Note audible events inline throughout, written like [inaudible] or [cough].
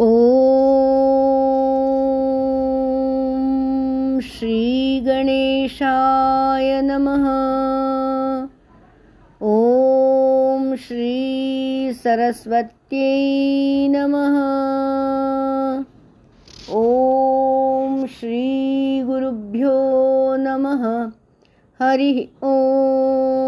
ॐ श्रीगणेशाय नमः। ॐ श्रीसरस्वत्यै नमः। ॐ श्रीगुरुभ्यो नमः। हरिः ॐ।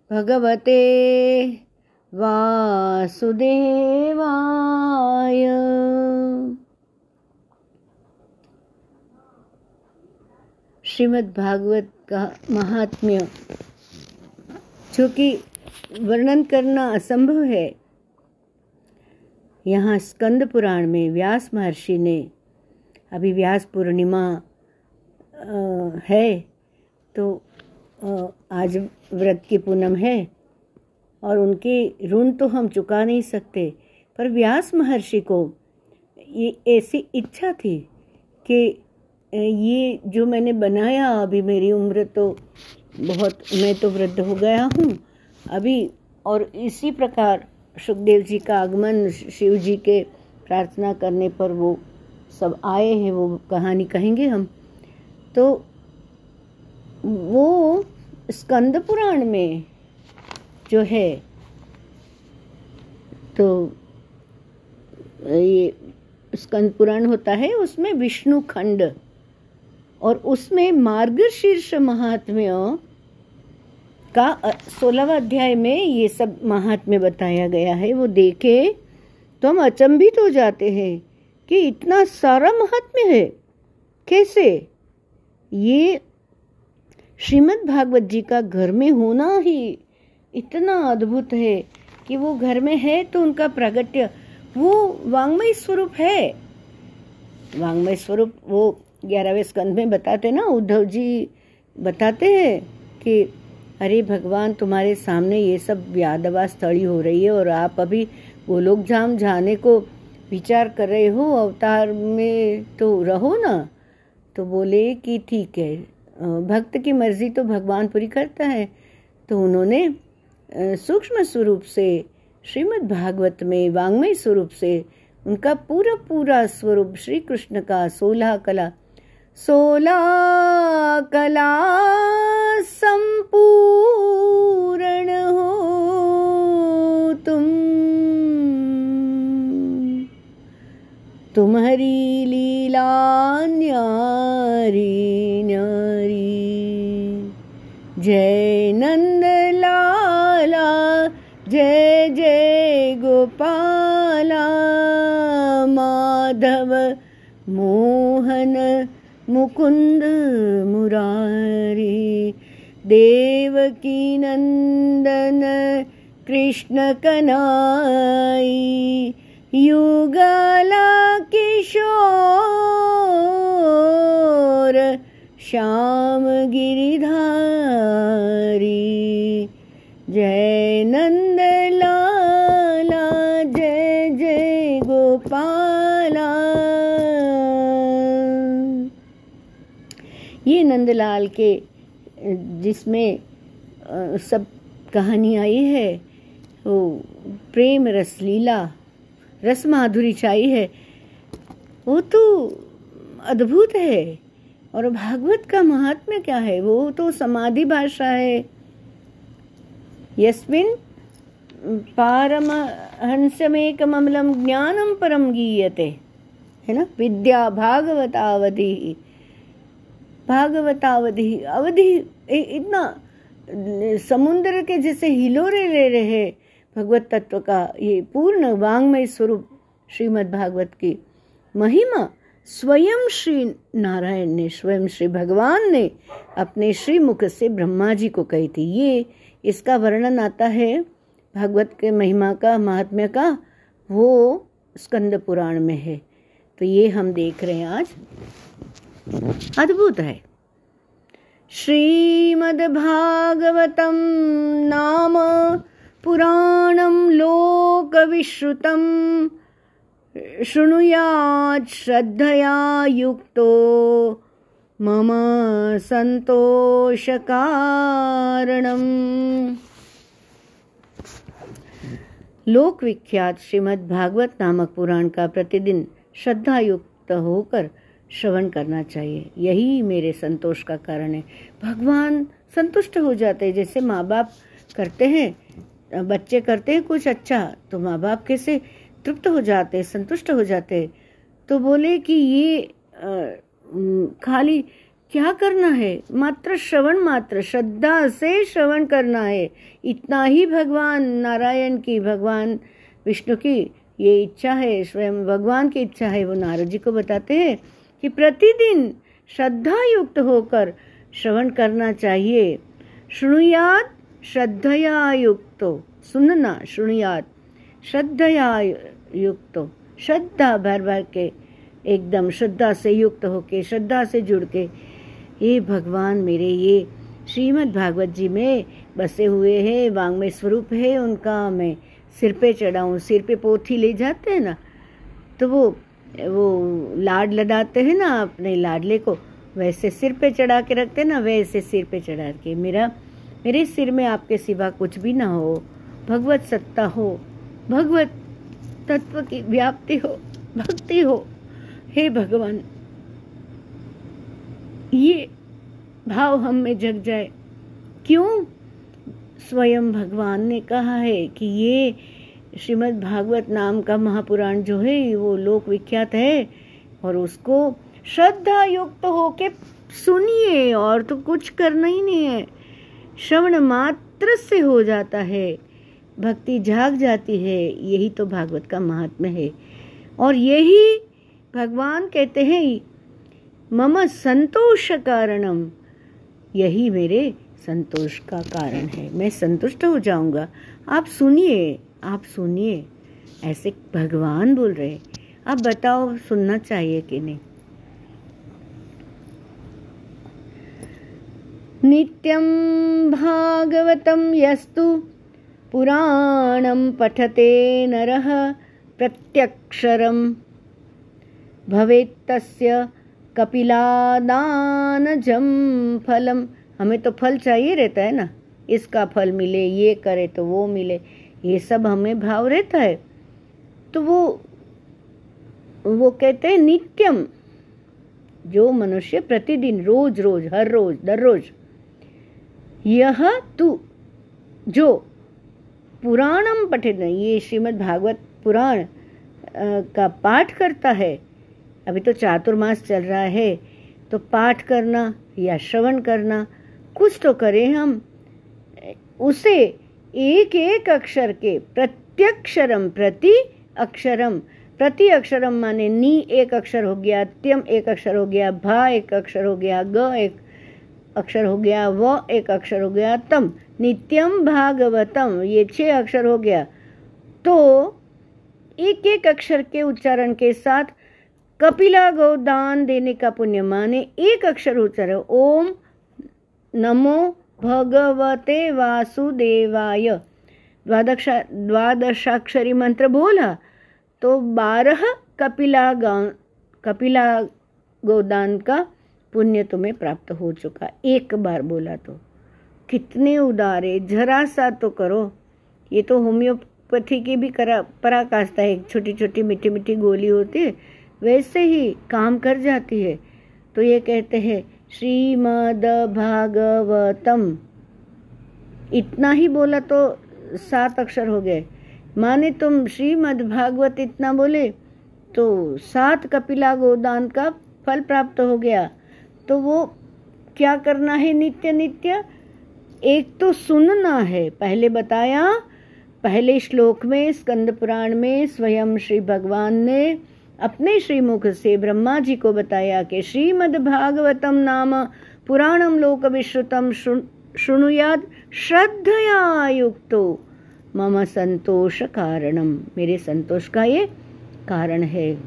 भगवते वासुदेवाय। श्रीमद् भागवत का महात्म्य। जो कि वर्णन करना असंभव है, यहाँ स्कंद पुराण में व्यास महर्षि ने, अभी व्यास पूर्णिमा है तो आज व्रत की पूनम है और उनकी ऋण तो हम चुका नहीं सकते, पर व्यास महर्षि को ये ऐसी इच्छा थी कि ये जो मैंने बनाया अभी मेरी उम्र तो बहुत, मैं तो वृद्ध हो गया हूँ। अभी और इसी प्रकार सुखदेव जी का आगमन, शिव जी के प्रार्थना करने पर वो सब आए हैं, वो कहानी कहेंगे हम। तो वो स्कंद पुराण में जो है तो ये स्कंद पुराण होता है, उसमें विष्णु खंड और उसमें मार्ग शीर्ष महात्म्य का सोलहवा अध्याय में ये सब महात्म्य बताया गया है, वो देखे तो हम अचंभित हो जाते हैं कि इतना सारा महात्म्य है। कैसे? ये श्रीमद् भागवत जी का घर में होना ही इतना अद्भुत है कि वो घर में है तो उनका प्रगट्य वो वांग्मय स्वरूप है। वांग्मय स्वरूप वो ग्यारहवें स्कंद में बताते ना, उद्धव जी बताते हैं कि, अरे भगवान, तुम्हारे सामने ये सब यादवा स्थली हो रही है और आप अभी वो लोग जाम जाने को विचार कर रहे हो, अवतार में तो रहो ना। तो बोले कि ठीक है भक्त की मर्ज़ी तो भगवान पूरी करता है। तो उन्होंने सूक्ष्म स्वरूप से, श्रीमद् भागवत में वांग्मय स्वरूप से, उनका पूरा पूरा स्वरूप श्री कृष्ण का सोलह कला सोला कला संपूर्ण हो तुम्हारी लीला न्यारी न्यारी। जय नंद लाला जय जय गोपाला। माधव मोहन मुकुंद मुरारी देवकी नंदन कृष्ण कनाई युगला श्याम गिरिधारी जय नंद लाला जय जय गोपाला। ये नंदलाल के, जिसमें सब कहानी आई है, वो प्रेम रसलीला रस माधुरी छाई है, वो तो अद्भुत है। और भागवत का महात्म्य क्या है? वो तो समाधि भाषा है। यस्मिन पारम हंसमेकमलम ज्ञानम परम गीयते, है ना? विद्या भागवतावधि भागवतावधि, अवधि इतना समुद्र के जैसे हिलोरे ले रहे भगवत तत्व का ये पूर्ण वांग्मय स्वरूप श्रीमद् भागवत की महिमा स्वयं श्री नारायण ने, स्वयं श्री भगवान ने अपने श्री मुख से ब्रह्मा जी को कही थी। ये इसका वर्णन आता है भागवत के महिमा का, महात्म्य का, वो स्कंद पुराण में है। तो ये हम देख रहे हैं आज। अद्भुत है। श्रीमद्भागवतं नाम पुराणं लोकविश्रुतं शृणुयात् श्रद्धया युक्तो मम सन्तोषकारणम्। लोक विख्यात श्रीमद् भागवत नामक पुराण का प्रतिदिन श्रद्धा युक्त होकर श्रवण करना चाहिए। यही मेरे संतोष का कारण है। भगवान संतुष्ट हो जाते हैं। जैसे माँ बाप करते हैं, बच्चे करते हैं कुछ अच्छा तो माँ बाप कैसे तृप्त हो जाते, संतुष्ट हो जाते। तो बोले कि ये खाली क्या करना है? मात्र श्रवण, मात्र श्रद्धा से श्रवण करना है। इतना ही भगवान, नारायण की भगवान, विष्णु की ये इच्छा है, स्वयं भगवान की इच्छा है। वो नारद जी को बताते हैं कि प्रतिदिन श्रद्धा युक्त होकर श्रवण करना चाहिए। शुणुयात श्रद्धया युक्तो। सुनना शुणुयात श्रद्धया युक्तो श्रद्धा भर भर के, एकदम श्रद्धा से युक्त होके, श्रद्धा से जुड़ के ये भगवान, मेरे ये श्रीमद् भागवत जी, में बसे हुए हैं, वांग में स्वरूप है उनका, मैं सिर पे चढ़ाऊँ, सिर पे पोथी ले जाते हैं ना? तो वो वो लाड लदाते हैं ना अपने लाडले को, वैसे सिर पे चढ़ा के रखते ना, वैसे सिर पे चढ़ा के, मेरा, मेरे सिर में आपके सिवा कुछ भी ना हो, भगवत सत्ता हो भगवत तत्व की व्याप्ति हो, भक्ति हो। हे भगवान, ये भाव हम में जग जाए। क्यों? स्वयं भगवान ने कहा है कि ये श्रीमद् भागवत नाम का महापुराण जो है, वो लोक विख्यात है और उसको श्रद्धा युक्त तो होके सुनिए और तो कुछ करना ही नहीं है। श्रवण मात्र से हो जाता है। भक्ति जाग जाती है, यही तो भागवत का महात्मा है। और यही भगवान कहते हैं, मम संतोष कारणम। यही मेरे संतोष का कारण है। मैं संतुष्ट हो जाऊँगा। आप सुनिए आप सुनिए। ऐसे भगवान बोल रहे आप बताओ, सुनना चाहिए कि नहीं? नित्यं भागवतं यस्तु पुराणं पठते नरः प्रत्यक्षरं। भवेत् तस्य कपिलादानजं फलम। हमें तो फल चाहिए रहता है ना? इसका फल मिले, ये करे तो वो मिले। ये सब हमें भाव रहता है। तो वो वो कहते हैं नित्यम, जो मनुष्य प्रतिदिन, रोज रोज, हर रोज दर रोज यह तू, जो पुराणम पठित ये श्रीमद् भागवत पुराण का पाठ करता है। अभी तो चातुर्मास चल रहा है तो पाठ करना या श्रवण करना, कुछ तो करें हम। उसे एक एक अक्षर के, प्रत्यक्षरम, प्रति अक्षरम। प्रति अक्षरम माने नी एक अक्षर हो गया, त्यम एक अक्षर हो गया, भा एक अक्षर हो गया, ग एक अक्षर हो गया, व एक अक्षर हो गया, तम। नित्यम भागवतम, ये छह अक्षर हो गया। तो एक एक अक्षर के उच्चारण के साथ कपिला गोदान देने का पुण्य माने, एक अक्षर उच्चारण, ओम नमो भगवते वासुदेवाय। द्वादशा द्वादशाक्षरी मंत्र बोला तो बारह कपिला कपिला गोदान का पुण्य तुम्हें प्राप्त हो चुका। एक बार बोला तो। कितने उदारे, जरा सा तो करो। ये तो होम्योपैथी की भी करा, पराकाष्ठा है। छोटी छोटी मीठी मीठी गोली होती है, वैसे ही काम कर जाती है। तो ये कहते हैं श्रीमद भागवतम इतना ही बोला तो सात अक्षर हो गए। माने तुम श्रीमद भागवत इतना बोले तो सात कपिला गोदान का फल प्राप्त हो गया। तो वो क्या करना है नित्य नित्य एक तो सुनना है। पहले बताया, पहले श्लोक में, स्कंद पुराण में स्वयं श्री भगवान ने अपने श्रीमुख से ब्रह्मा जी को बताया कि श्रीमद् भागवतम नाम पुराणम लोक विश्रुतम शुणुयाद श्रद्धया युक्तो मम संतोष कारणम। मेरे संतोष का ये कारण है।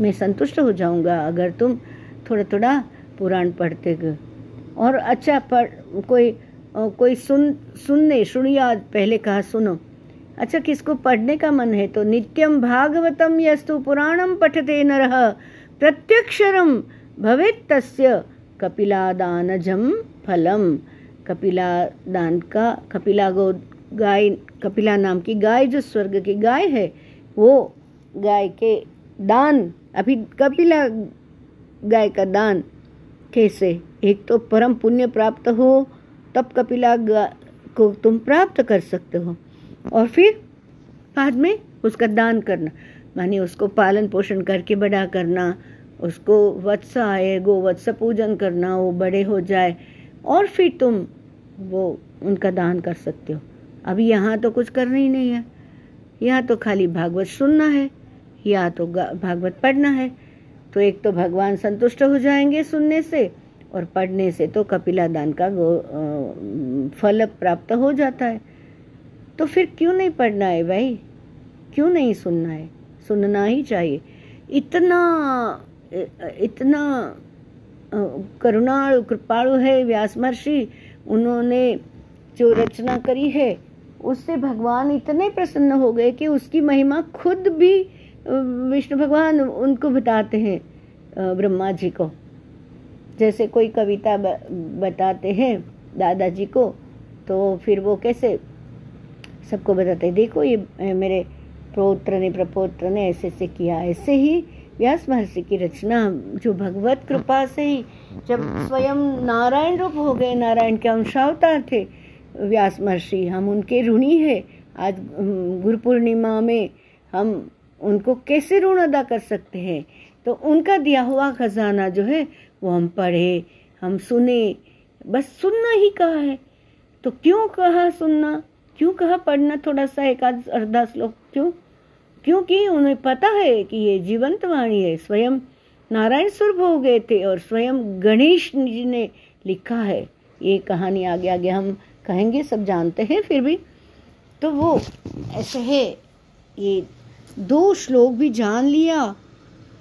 मैं संतुष्ट हो जाऊँगा अगर तुम थोड़ा थोड़ा पुराण पढ़ते और अच्छा पढ़ कोई कोई सुन, सुनने, सुनिया पहले कहा, सुनो। अच्छा किसको पढ़ने का मन है तो नित्यम भागवतम यस्तु पुराणम पठते नर प्रत्यक्षरम भवेत तस्य कपिलादानजम फलम। कपिला दान का, कपिला गो, गाय, कपिला नाम की गाय जो स्वर्ग की गाय है, वो गाय के दान, अभी कपिला गाय का दान कैसे? एक तो परम पुण्य प्राप्त हो तब कपिला को तुम प्राप्त कर सकते हो। और फिर बाद में उसका दान करना, माने उसको पालन पोषण करके बड़ा करना, उसको वत्स आए गो वत्स पूजन करना, वो बड़े हो जाए, और फिर तुम वो उनका दान कर सकते हो। अभी यहाँ तो कुछ करना ही नहीं है। यहाँ तो खाली भागवत सुनना है या तो भागवत पढ़ना है। तो एक तो भगवान संतुष्ट हो जाएँगे सुनने से और पढ़ने से तो कपिला दान का फल प्राप्त हो जाता है। तो फिर क्यों नहीं पढ़ना है भाई? क्यों नहीं सुनना है? सुनना ही चाहिए। इतना इतना करुणालु कृपाणु है व्यास महर्षि, उन्होंने जो रचना करी है, उससे भगवान इतने प्रसन्न हो गए कि उसकी महिमा खुद भी विष्णु भगवान उनको बताते हैं ब्रह्मा जी को। जैसे कोई कविता बताते हैं दादाजी को तो फिर वो कैसे सबको बताते हैं, देखो ये मेरे प्रोत्र ने, प्रपोत्र ने ऐसे ऐसे किया, ऐसे ही व्यास महर्षि की रचना, जो भगवत कृपा से ही जब स्वयं नारायण रूप हो गए, नारायण के अंशावतार थे, व्यास महर्षि, हम उनके ऋणी है। आज गुरु पूर्णिमा में हम उनको कैसे ऋण अदा कर सकते हैं? तो उनका दिया हुआ खजाना जो है, वो हम पढ़े, हम सुने, बस सुनना ही कहा है। तो क्यों कहा सुनना? क्यों कहा पढ़ना थोड़ा सा एक आध, अर्धा श्लोक? क्यों? क्योंकि उन्हें पता है कि ये जीवंत वाणी है। स्वयं नारायण स्वरूप हो गए थे और स्वयं गणेश जी ने लिखा है। ये कहानी आगे आगे हम कहेंगे, सब जानते हैं फिर भी। तो वो ऐसे है, ये दो श्लोक भी जान लिया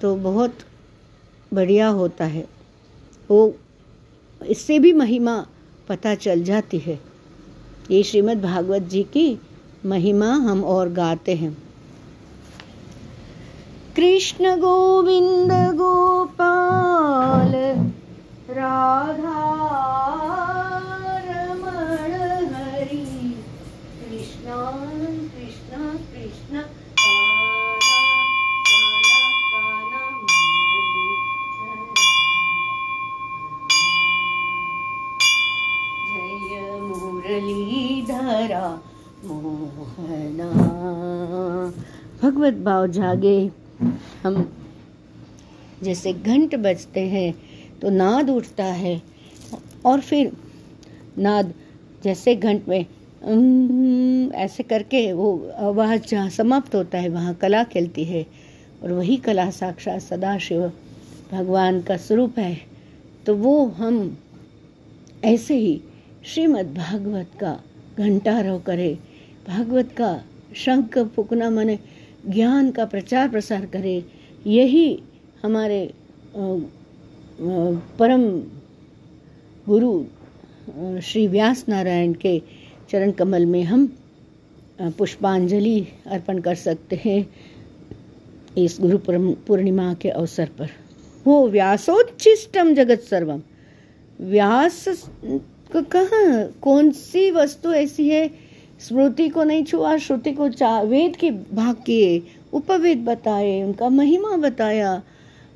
तो बहुत बढ़िया होता है। वो, इससे भी महिमा पता चल जाती है। ये श्रीमद् भागवत जी की महिमा हम और गाते हैं। कृष्ण गोविंद गोपाल, राधा मोहना भगवत भाव जागे। हम जैसे घंट बजते हैं तो नाद उठता है और फिर नाद जैसे घंट में ऐसे करके वो आवाज़ जहाँ समाप्त होता है, वहाँ कला खेलती है और वही कला साक्षात सदाशिव भगवान का स्वरूप है। तो वो हम ऐसे ही श्रीमद् भागवत का घंटारव करे। भागवत का, शंख फूकना माने ज्ञान का प्रचार प्रसार करे, यही हमारे परम गुरु श्री व्यास नारायण के चरण कमल में हम पुष्पांजलि अर्पण कर सकते हैं इस गुरु पूर्णिमा के अवसर पर। वो व्यासोच्छिष्टम जगत सर्वम व्यास, कहाँ, कौन सी वस्तु ऐसी है स्मृति को नहीं छुआ, श्रुति को वेद के भाग किए, उपवेद बताए, उनका महिमा बताया।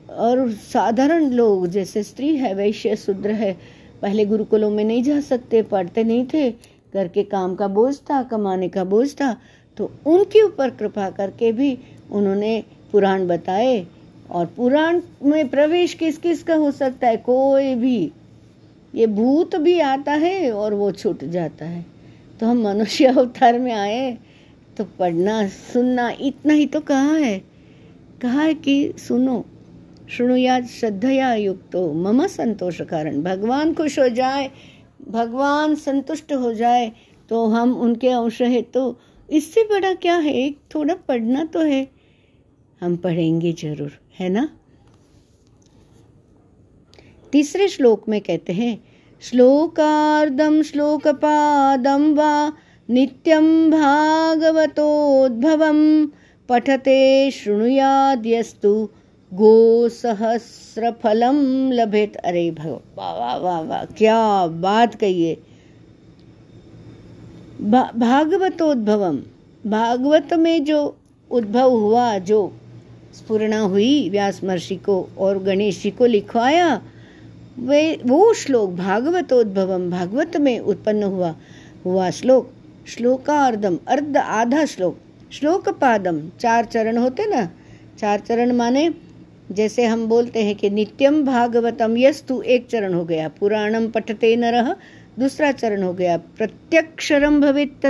और साधारण लोग, जैसे स्त्री है, वैश्य शूद्र है, पहले गुरुकुलों में नहीं जा सकते, पढ़ते नहीं थे, घर के काम का बोझ था, कमाने का बोझ था तो उनके ऊपर कृपा करके भी उन्होंने पुराण बताए। और पुराण में प्रवेश किस किस का हो सकता है? कोई भी। ये भूत भी आता है और वो छूट जाता है। तो हम मनुष्य अवतार में आए तो पढ़ना, सुनना, इतना ही तो कहा है। कहा है कि सुनो शुणुया श्रद्धया युक्तो, मम संतोष कारण। भगवान खुश हो जाए, भगवान संतुष्ट हो जाए तो हम उनके अंश है। तो इससे बड़ा क्या है? एक थोड़ा पढ़ना तो है। हम पढ़ेंगे ज़रूर, है ना? तीसरे श्लोक में कहते हैं श्लोकार्धम श्लोकपादम वा नित्यं भागवतोद्भवं। पठते शृणुयाद्यस्तु गोसहस्रफलं लभेत। अरे भगवान वाह वाह वाह वाह क्या बात कहिए भा, भागवतोद्भवम भागवत में जो उद्भव हुआ जो स्फुरणा हुई व्यास महर्षि को और गणेश जी को लिखवाया वे, वो श्लोक भागवतोद्भवम भागवत में उत्पन्न हुआ हुआ श्लोक। श्लोकार्धम अर्ध आधा श्लोक। श्लोक पादम चार चरण होते ना? चार चरण माने, जैसे हम बोलते हैं कि नित्यम भागवतम यस्तु एक चरण हो गया पुराणम पठते न रह दूसरा चरण हो गया प्रत्यक्षरम भवित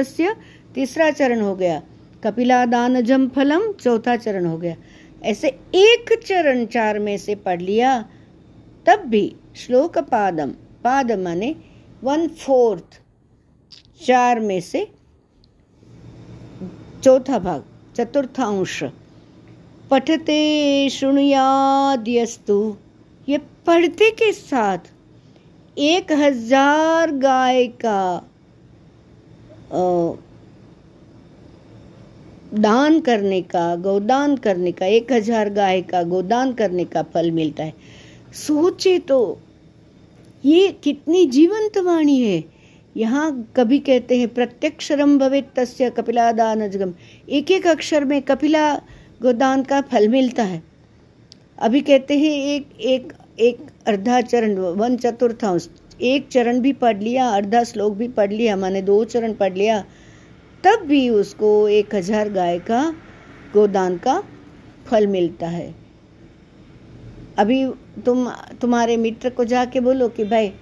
तीसरा चरण हो गया कपिलादान जम फलम चौथा चरण हो गया। ऐसे एक चरण चार में से पढ़ लिया तब भी श्लोक पादम पाद माने वन फोर्थ चार में से चौथा भाग, चतुर्थांश। पठते शुणुयाद्यस्तु, ये पढ़ते के साथ एक हज़ार गाय का दान करने का, गोदान करने का, एक हज़ार गाय का गोदान करने का फल मिलता है। सोचे तो ये कितनी जीवंत वाणी है। यहाँ कभी कहते हैं प्रत्यक्षरम भवित तस्य कपिलादानजगम एक एक अक्षर में कपिला गोदान का फल मिलता है। अभी कहते हैं, एक एक एक अर्धा चरण, वन चतुर्थांश। एक चरण भी पढ़ लिया, अर्धा श्लोक भी पढ़ लिया, माने दो चरण पढ़ लिया, तब भी उसको एक हज़ार गाय का गोदान का फल मिलता है। अभी तुम, तुम्हारे मित्र को जाके बोलो कि भाई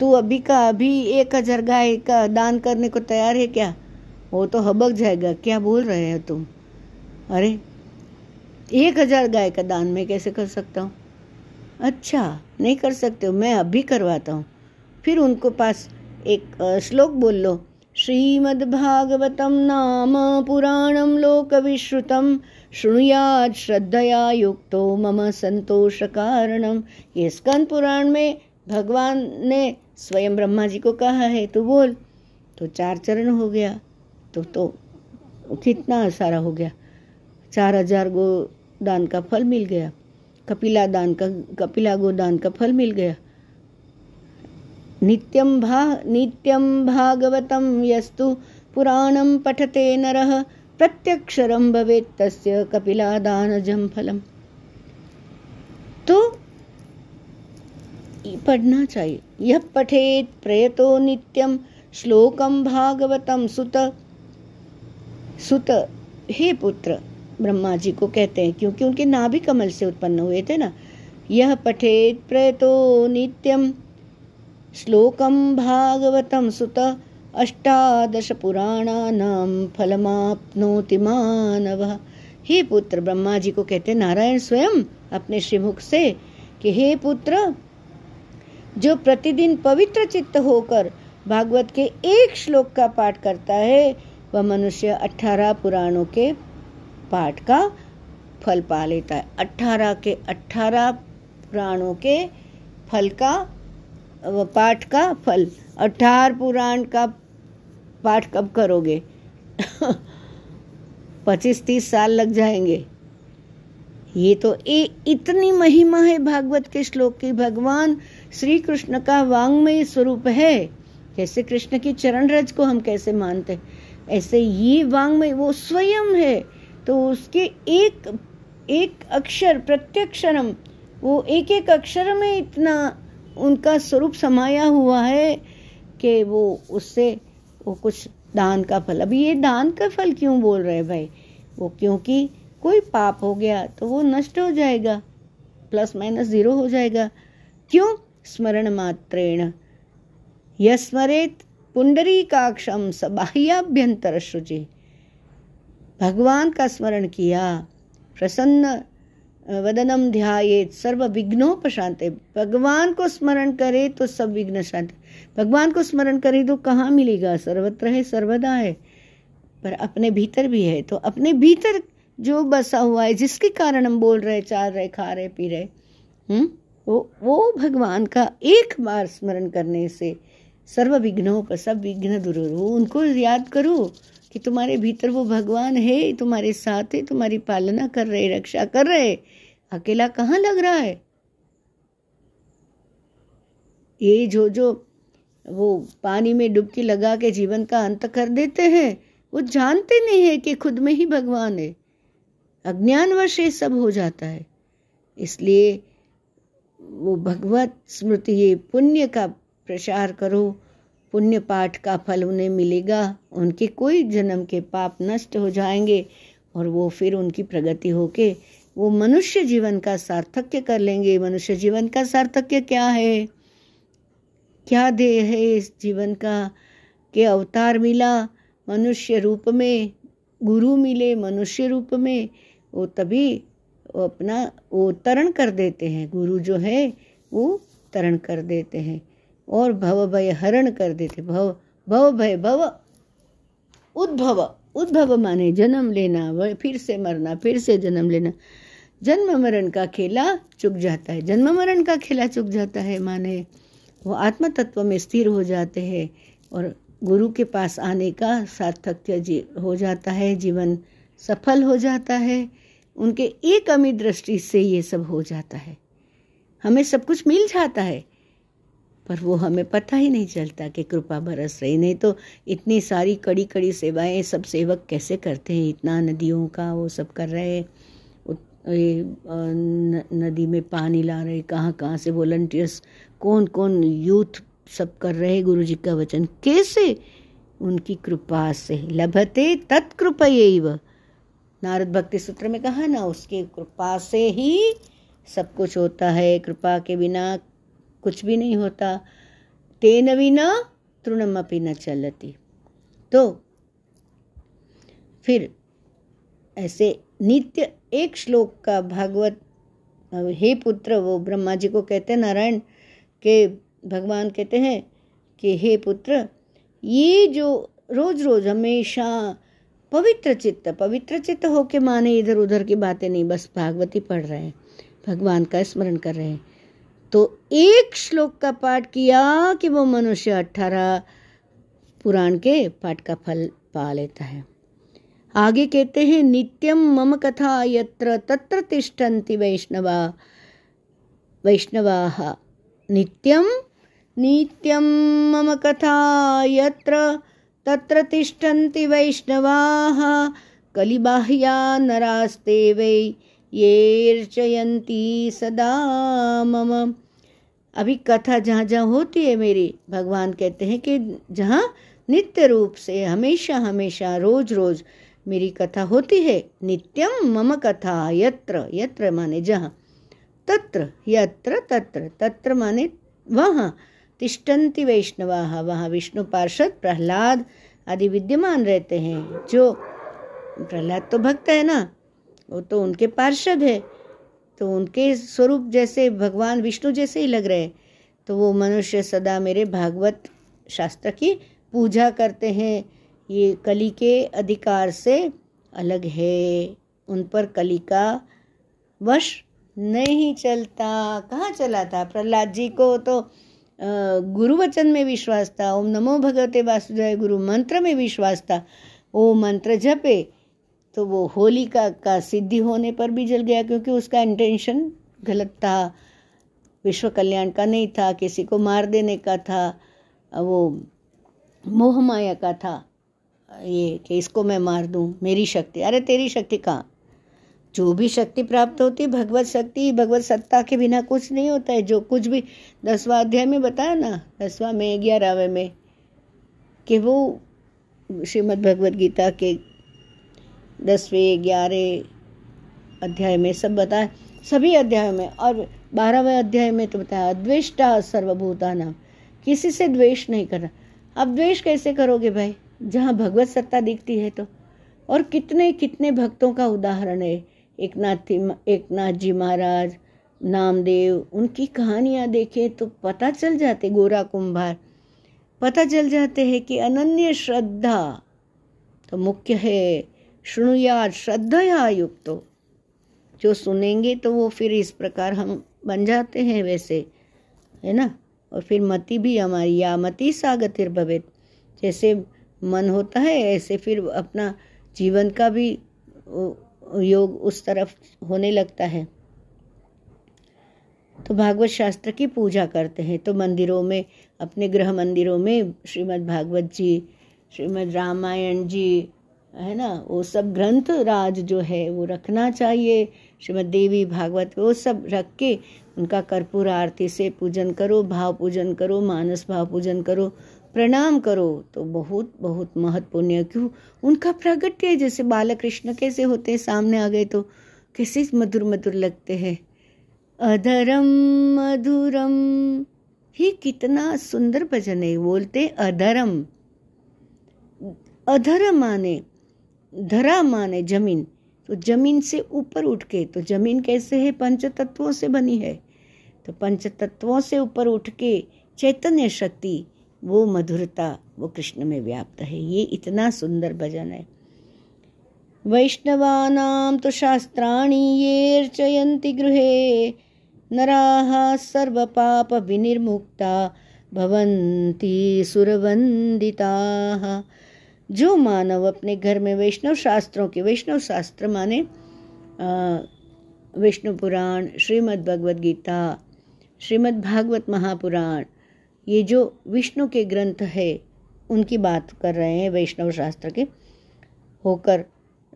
तू अभी का अभी एक हज़ार गाय का दान करने को तैयार है क्या? वो तो हबक जाएगा, क्या बोल रहे हो तुम? अरे, एक हज़ार गाय का दान मैं कैसे कर सकता हूँ? अच्छा नहीं कर सकते हो, मैं अभी करवाता हूँ। फिर उनको पास एक श्लोक बोल लो। श्रीमद्भागवतं नाम पुराणं लोकविश्रुतं शृणुयात् श्रद्धया युक्तो मम संतोष कारणम ये स्कंद पुराण में भगवान ने स्वयं ब्रह्मा जी को कहा है तो बोल तो चार चरण हो गया तो तो कितना सारा हो गया? चार हज़ार गो दान का फल मिल गया, कपिला दान का, कपिला गोदान का फल मिल गया नित्यं भा, नित्यं भागवतं यस्तु। पुराणं पठते नरः। प्रत्यक्षरं भवेत् तस्य कपिलादानजं फलम्। तो पढ़ना चाहिए। यह पठेत प्रयतो नित्यम श्लोकम भागवतम सुत। सुत, हे पुत्र ब्रह्मा जी को कहते हैं, क्योंकि उनके नाभि कमल से उत्पन्न हुए थे ना। यह पठेत प्रयतो नित्यम श्लोकम भागवतम सुत अष्टादश पुराणानाम फलमाप्नोति मानव। हे पुत्र ब्रह्मा जी को कहते नारायण स्वयं अपने श्रीमुख से कि हे पुत्र, जो प्रतिदिन पवित्र चित्त होकर भागवत के एक श्लोक का पाठ करता है, वह मनुष्य अठारह पुराणों के पाठ का फल पा लेता है। अठारह के अठारह पुराणों के फल का पाठ का फल अठारह पुराण का पाठ कब करोगे? [laughs] पच्चीस तीस साल लग जाएँगे। ये तो ए, इतनी महिमा है भागवत के श्लोक की। भगवान श्री कृष्ण का वांगमय स्वरूप है। जैसे कृष्ण की चरण रज को हम कैसे मानते ऐसे ये वांगमय वो स्वयं है। तो उसके एक एक अक्षर प्रत्यक्षरम वो एक एक अक्षर में इतना उनका स्वरूप समाया हुआ है कि वो उससे, वो कुछ दान का फल। अभी ये दान का फल क्यों बोल रहे भाई? वो क्योंकि कोई पाप हो गया तो वो नष्ट हो जाएगा प्लस माइनस ज़ीरो हो जाएगा। क्यों? स्मरण मात्रेण। यस्मरेत पुंडरी काक्षम सबाह्याभ्यंतर शुचि भगवान का स्मरण किया, प्रसन्न वदनम ध्याये सर्व विघ्नों पर शांति भगवान को स्मरण करे तो सब विघ्न शांत। भगवान को स्मरण करे तो कहाँ मिलेगा? सर्वत्र है, सर्वदा है। पर अपने भीतर भी है तो अपने भीतर जो बसा हुआ है, जिसके कारण हम बोल रहे, चाल रहे, खा रहे, पी रहे हम्म वो वो भगवान का एक बार स्मरण करने से सर्व विघ्नों पर, सब विघ्न दूर हो। उनको याद करो कि तुम्हारे भीतर वो भगवान है, तुम्हारे साथ है, तुम्हारी पालना कर रहे, रक्षा कर रहे अकेला कहाँ लग रहा है? ये जो जो वो पानी में डुबकी लगा के जीवन का अंत कर देते हैं, वो जानते नहीं है कि खुद में ही भगवान है। अज्ञानवश ये सब हो जाता है। इसलिए वो भगवत स्मृति, ये पुण्य का प्रचार करो, पुण्य पाठ का फल उन्हें मिलेगा, उनके कोई जन्म के पाप नष्ट हो जाएँगे, और वो फिर उनकी प्रगति होके वो मनुष्य जीवन का सार्थक्य कर लेंगे। मनुष्य जीवन का सार्थक्य क्या है? क्या देह है इस जीवन का? के अवतार मिला, मनुष्य रूप में, गुरु मिले, मनुष्य रूप में, वो तभी वो अपना, वो तरण कर देते हैं। गुरु जो है, वो तरण कर देते हैं और भव भय हरण कर देते भव भव भय, भव उद्भव उद्भव माने जन्म लेना, फिर से मरना, फिर से जन्म लेना। जन्म मरण का खेला चुक जाता है। जन्म मरण का खेला चुक जाता है, माने वो आत्म तत्व में स्थिर हो जाते हैं और गुरु के पास आने का सार्थक्य जी, हो जाता है, जीवन सफल हो जाता है। उनके एक अमी दृष्टि से ये सब हो जाता है। हमें सब कुछ मिल जाता है, पर वो हमें पता ही नहीं चलता कि कृपा बरस रही। नहीं तो इतनी सारी कड़ी कड़ी सेवाएँ सब सेवक कैसे करते हैं? इतना नदियों का वो सब कर रहे नदी में पानी ला रहे, कहाँ कहाँ से वॉलंटियर्स कौन कौन यूथ सब कर रहे गुरु जी का वचन? कैसे? उनकी कृपा से। लभते तत्कृप नारद भक्ति सूत्र में कहा ना, उसकी कृपा से ही सब कुछ होता है। कृपा के बिना कुछ भी नहीं होता। तेन बिना तृणमपि न चलती। तो फिर ऐसे नित्य एक श्लोक का भागवत, हे पुत्र, वो ब्रह्मा जी को कहते हैं, नारायण के भगवान कहते हैं कि, हे पुत्र, ये जो रोज रोज हमेशा पवित्र चित्त पवित्र चित्त होके माने इधर उधर की बातें नहीं, बस भागवती पढ़ रहे हैं, भगवान का स्मरण कर रहे हैं। तो एक श्लोक का पाठ किया कि वो मनुष्य अठारह पुराण के पाठ का फल पा लेता है। आगे कहते हैं नित्यम मम कथा यत्र तत्र तिष्ठन्ति वैष्णवा वैष्णवा। नित्यम नित्यं मम कथा यत्र तत्र तिष्ठन्ति वैष्णवाः। कलिबाह्या नरास्ते वै येर्चयन्ति सदा मम। अभी कथा जहाँ जहाँ होती है मेरी, भगवान कहते हैं कि जहाँ नित्य रूप से हमेशा हमेशा रोज रोज मेरी कथा होती है। नित्यम मम कथा, यत्र यत्र माने जहाँ। तत्र, यत्र, तत्र तत्र माने वहाँ। तिष्ठन्ति वैष्णवा, वहाँ विष्णु पार्षद प्रहलाद आदि विद्यमान रहते हैं, जो प्रहलाद तो भक्त है ना? वो तो उनके पार्षद है। तो उनके स्वरूप जैसे भगवान विष्णु जैसे ही लग रहे तो वो मनुष्य सदा मेरे भागवत शास्त्र की पूजा करते हैं। ये कली के अधिकार से अलग है। उन पर कली का वश नहीं चलता। कहाँ चला था? प्रहलाद जी को तो गुरु वचन में विश्वास था। ओम नमो भगवते वासुदेव गुरु मंत्र में विश्वास था। वो मंत्र जपे तो वो होली का का सिद्धि होने पर भी जल गया क्योंकि उसका इंटेंशन गलत था। विश्व कल्याण का नहीं था। किसी को मार देने का था। वो मोह माया का था। ये कि इसको मैं मार दूँ, मेरी शक्ति। अरे, तेरी शक्ति कहाँ? जो भी शक्ति प्राप्त होती है भगवत शक्ति, भगवत सत्ता के बिना कुछ नहीं होता है। जो कुछ भी दसवा अध्याय में बताया ना, दसवा में, ग्यारहवें में, कि वो श्रीमद् भगवत गीता के दसवें ग्यारह अध्याय में सब बताया। सभी अध्याय में, और बारहवें अध्याय में तो बताया, अद्वेष्टा सर्वभूता नाम किसी से द्वेष नहीं करना। अब द्वेष कैसे करोगे भाई? जहाँ भगवत सत्ता दिखती है तो। और कितने कितने भक्तों का उदाहरण है। एक नाथ एक नाथ जी महाराज, नामदेव, उनकी कहानियाँ देखें तो पता चल जाते गोरा कुंभार। पता चल जाते हैं कि अनन्य श्रद्धा तो मुख्य है। श्रृणुयाद श्रद्धया युक्त जो सुनेंगे तो वो फिर इस प्रकार हम बन जाते हैं वैसे, है ना? और फिर मति भी हमारी या मति सागतिर भवित जैसे मन होता है, ऐसे फिर अपना जीवन का भी योग उस तरफ़ होने लगता है। तो भागवत शास्त्र की पूजा करते हैं। तो मंदिरों में, अपने गृह मंदिरों में श्रीमद् भागवत जी, श्रीमद् रामायण जी, है ना, वो सब ग्रंथ राज जो है, वो रखना चाहिए। श्रीमद देवी भागवत, वो सब रख के उनका कर्पूर आरती से पूजन करो, भाव पूजन करो, मानस भाव पूजन करो। प्रणाम करो तो बहुत बहुत महत्वपूर्ण क्यों? उनका प्रागट्य जैसे बालकृष्ण कैसे होते हैं, सामने आ गए तो कैसे मधुर मधुर लगते हैं। अधरम, मधुरम, ही कितना सुंदर भजन है, बोलते अधरम। अधर माने, धरा माने ज़मीन तो ज़मीन से ऊपर उठ के तो ज़मीन कैसे है पंच तत्वों से बनी है। तो पंच तत्वों से ऊपर उठ के चैतन्य शक्ति वो मधुरता, वो कृष्ण में व्याप्त है। ये इतना सुंदर भजन है। वैष्णवानां तो शास्त्राणि येर्चयन्ति गृहे। नराः सर्वपापविनिर्मुक्ता भवन्ति सुरवन्दिताः। जो मानव अपने घर में वैष्णव शास्त्रों के वैष्णव शास्त्र माने विष्णु पुराण श्रीमद् भगवद गीता श्रीमद् भागवत महापुराण ये जो विष्णु के ग्रंथ है, उनकी बात कर रहे हैं वैष्णव शास्त्र के, होकर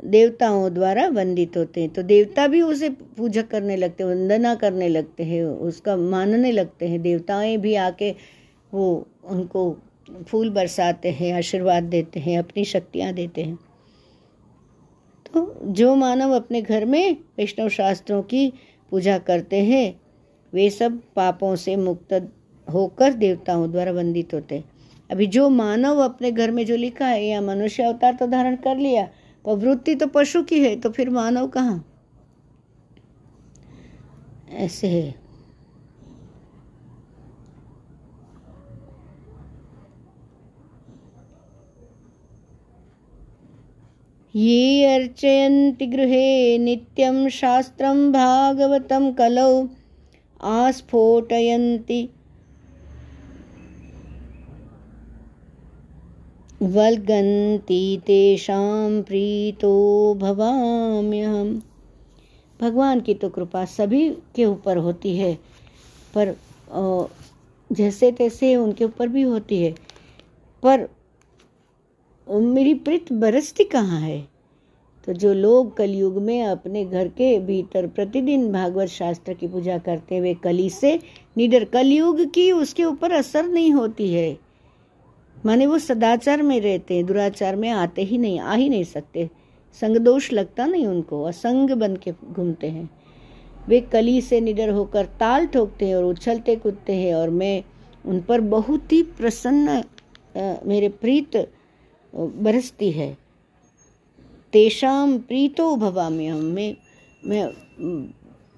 देवताओं द्वारा वंदित होते हैं। तो देवता भी उसे पूजा करने लगते हैं, वंदना करने लगते हैं, उसका मानने लगते हैं। देवताएँ भी आके वो उनको फूल बरसाते हैं, आशीर्वाद देते हैं, अपनी शक्तियाँ देते हैं। तो जो मानव अपने घर में वैष्णव शास्त्रों की पूजा करते हैं, वे सब पापों से मुक्त होकर देवताओं द्वारा वंदित होते अभी जो मानव अपने घर में जो लिखा है, या मनुष्य अवतार तो धारण कर लिया पर वृत्ति तो पशु की है तो फिर मानव कहाँ? ऐसे है। ये अर्चयन्ति गृहे नित्यं शास्त्रं भागवतं कलौ आस्फोटयन्ति। वल्गन्ति तेषां प्रीतो भवाम्यहम् भगवान की तो कृपा सभी के ऊपर होती है, पर जैसे तैसे उनके ऊपर भी होती है। पर, मेरी प्रीत बरसती कहाँ है? तो जो लोग कलयुग में अपने घर के भीतर प्रतिदिन भागवत शास्त्र की पूजा करते हुए कली से, निडर कलयुग की उसके ऊपर असर नहीं होती है। माने वो सदाचार में रहते हैं, दुराचार में आते ही नहीं, आ ही नहीं सकते। संग दोष लगता नहीं उनको, असंग बन के घूमते हैं। वे कली से निडर होकर ताल ठोकते हैं और उछलते कूदते हैं और मैं उन पर बहुत ही प्रसन्न मेरे प्रीत बरसती है। तेषाम प्रीतो भवामी हम मैं मैं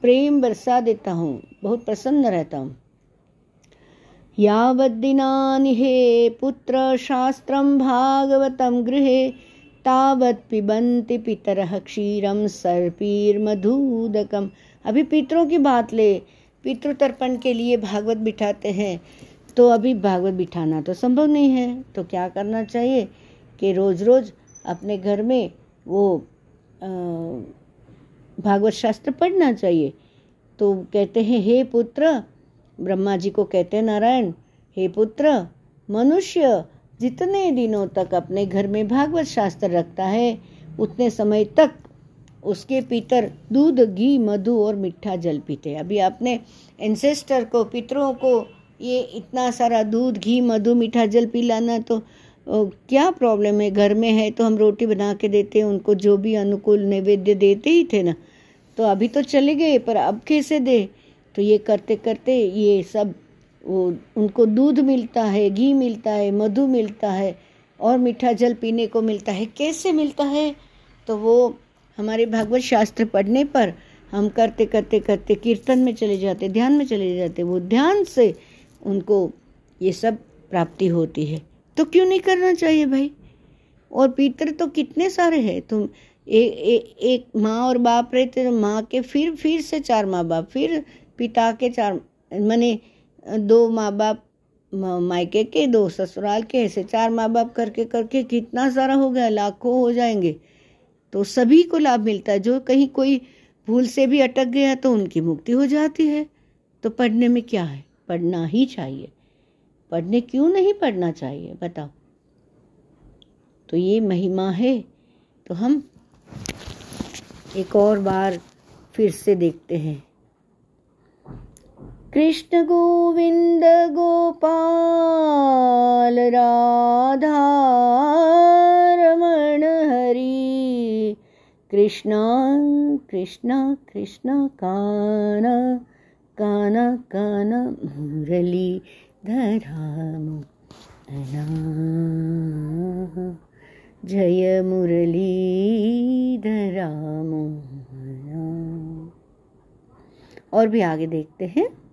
प्रेम बरसा देता हूँ, बहुत प्रसन्न रहता हूँ। यावद्दिनानि हे पुत्र शास्त्रं भागवतं गृहे, तावत् पिबन्ति पितरः क्षीरं सर्पीर्मधूदकम। अभी पितरों की बात ले, पितृतर्पण के लिए भागवत बिठाते हैं तो अभी भागवत बिठाना तो संभव नहीं है। तो क्या करना चाहिए कि रोज़ रोज़ अपने घर में वो भागवत शास्त्र पढ़ना चाहिए। तो कहते हैं, हे पुत्र ब्रह्मा जी को कहते, नारायण, हे पुत्र, मनुष्य जितने दिनों तक अपने घर में भागवत शास्त्र रखता है, उतने समय तक उसके पितर दूध, घी, मधु और मीठा जल पीते अभी अपने एंसेस्टर को, पितरों को ये इतना सारा दूध, घी, मधु, मीठा जल पिलाना तो क्या प्रॉब्लम है? घर में है तो हम रोटी बना के देते हैं, उनको जो भी अनुकूल नैवेद्य देते ही थे ना तो अभी तो चले गए, पर अब कैसे दे? तो ये करते करते ये सब वो उनको दूध मिलता है घी मिलता है मधु मिलता है और मीठा जल पीने को मिलता है। कैसे मिलता है? तो वो हमारे भागवत शास्त्र पढ़ने पर हम करते करते करते कीर्तन में चले जाते ध्यान में चले जाते वो ध्यान से उनको ये सब प्राप्ति होती है। तो क्यों नहीं करना चाहिए भाई? और पितर तो कितने सारे हैं? तुम ए, ए, एक माँ और बाप रहते तो माँ के फिर फिर से चार माँ बाप फिर पिता के चार, मने दो माँ बाप मायके के, दो ससुराल के, ऐसे चार माँ बाप करके करके कितना सारा हो गया, लाखों हो जाएँगे। तो सभी को लाभ मिलता है। जो कहीं कोई भूल से भी अटक गया तो उनकी मुक्ति हो जाती है। तो पढ़ने में क्या है? पढ़ना ही चाहिए। पढ़ने क्यों नहीं पढ़ना चाहिए? बताओ। तो ये महिमा है। तो हम एक और बार फिर से देखते हैं। कृष्ण गोविंद गोपाल रमण हरि। कृष्ण कृष्ण कृष्ण कान कान कान मुरली धरामु। जय मुरली धराम। और भी आगे देखते हैं।